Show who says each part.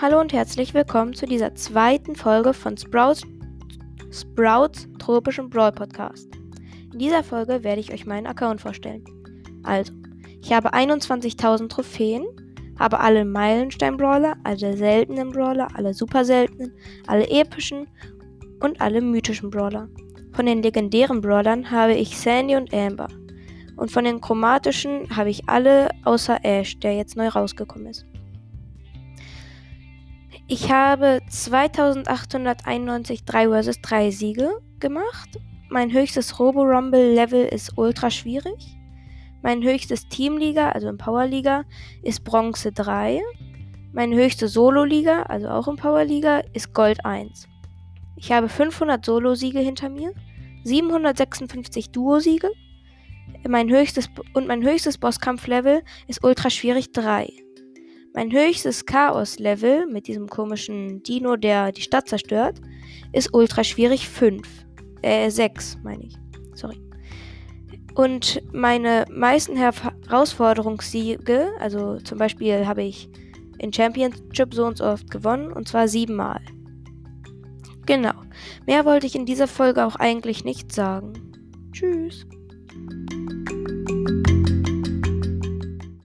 Speaker 1: Hallo und herzlich willkommen zu dieser zweiten Folge von Sprouts, Sprouts tropischen Brawl Podcast. In dieser Folge werde ich euch meinen Account vorstellen. Also, ich habe 21.000 Trophäen, habe alle Meilenstein-Brawler, alle seltenen Brawler, alle super seltenen, alle epischen und alle mythischen Brawler. Von den legendären Brawlern habe ich Sandy und Amber. Und von den chromatischen habe ich alle außer Ash, der jetzt neu rausgekommen ist. Ich habe 2891 3 vs 3 Siege gemacht. Mein höchstes Robo-Rumble-Level ist ultra schwierig. Mein höchstes Teamliga, also im Powerliga, ist Bronze 3. Meine höchste Solo-Liga, also auch im Powerliga, ist Gold 1. Ich habe 500 Solo-Siege hinter mir, 756 Duo-Siege. Mein höchstes und mein höchstes Bosskampf-Level ist ultra schwierig 3. Mein höchstes Chaos-Level mit diesem komischen Dino, der die Stadt zerstört, ist ultra schwierig 5. Äh, 6, meine ich. Sorry. Und meine meisten Herausforderungssiege, also zum Beispiel habe ich in Championship so und so oft gewonnen, und zwar siebenmal. Genau. Mehr wollte ich in dieser Folge auch eigentlich nicht sagen. Tschüss.